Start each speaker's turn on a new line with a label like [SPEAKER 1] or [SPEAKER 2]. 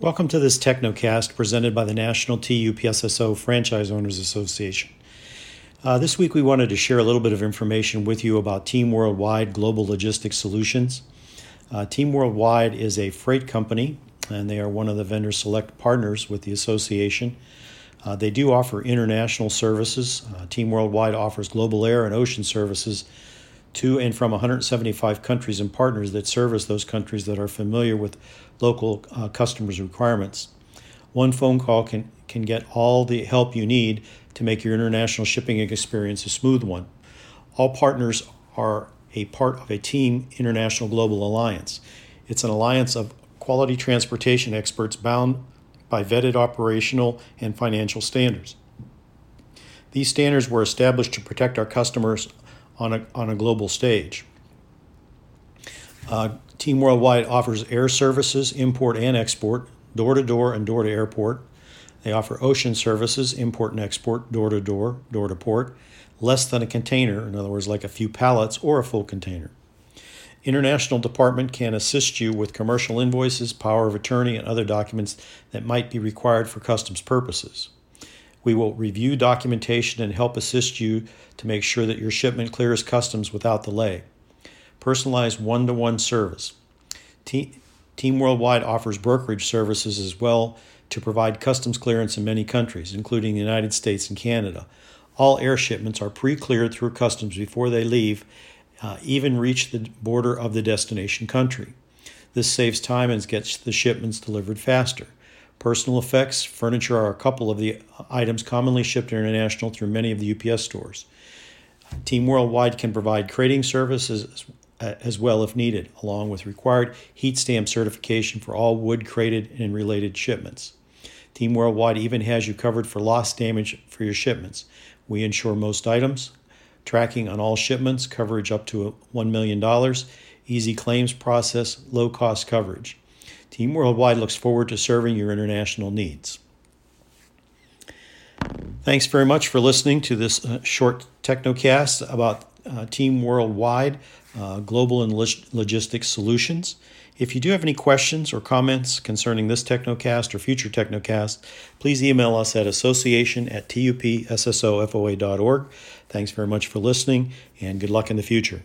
[SPEAKER 1] Welcome to this Technocast presented by the National TUPSSO Franchise Owners Association. Uh, this week, we wanted to share a little bit of information with you about Team Worldwide Global Logistics Solutions. Uh, Team Worldwide is a freight company, and they are one of the vendor select partners with the association. Uh, they do offer international services. Uh, Team Worldwide offers global air and ocean services to and from 175 countries and partners that service those countries that are familiar with local uh, customers' requirements. One phone call can, can get all the help you need to make your international shipping experience a smooth one. All partners are a part of a Team International Global Alliance. It's an alliance of quality transportation experts bound by vetted operational and financial standards. These standards were established to protect our customers on a, on a global stage. Uh, Team Worldwide offers air services, import and export, door to door and door to airport. They offer ocean services, import and export, door to door, door to port, less than a container, in other words, like a few pallets or a full container. International Department can assist you with commercial invoices, power of attorney, and other documents that might be required for customs purposes. We will review documentation and help assist you to make sure that your shipment clears customs without delay. Personalized one to one service. Team Worldwide offers brokerage services as well to provide customs clearance in many countries, including the United States and Canada. All air shipments are pre cleared through customs before they leave, uh, even reach the border of the destination country. This saves time and gets the shipments delivered faster. Personal effects, furniture are a couple of the items commonly shipped international through many of the UPS stores. Team Worldwide can provide crating services as well if needed, along with required heat stamp certification for all wood crated and related shipments. Team Worldwide even has you covered for loss damage for your shipments. We insure most items, tracking on all shipments, coverage up to $1 million, easy claims process, low cost coverage. Team Worldwide looks forward to serving your international needs. Thanks very much for listening to this uh, short Technocast about uh, Team Worldwide uh, Global and Log- Logistics Solutions. If you do have any questions or comments concerning this Technocast or future Technocast, please email us at association at tupssofoa.org. Thanks very much for listening and good luck in the future.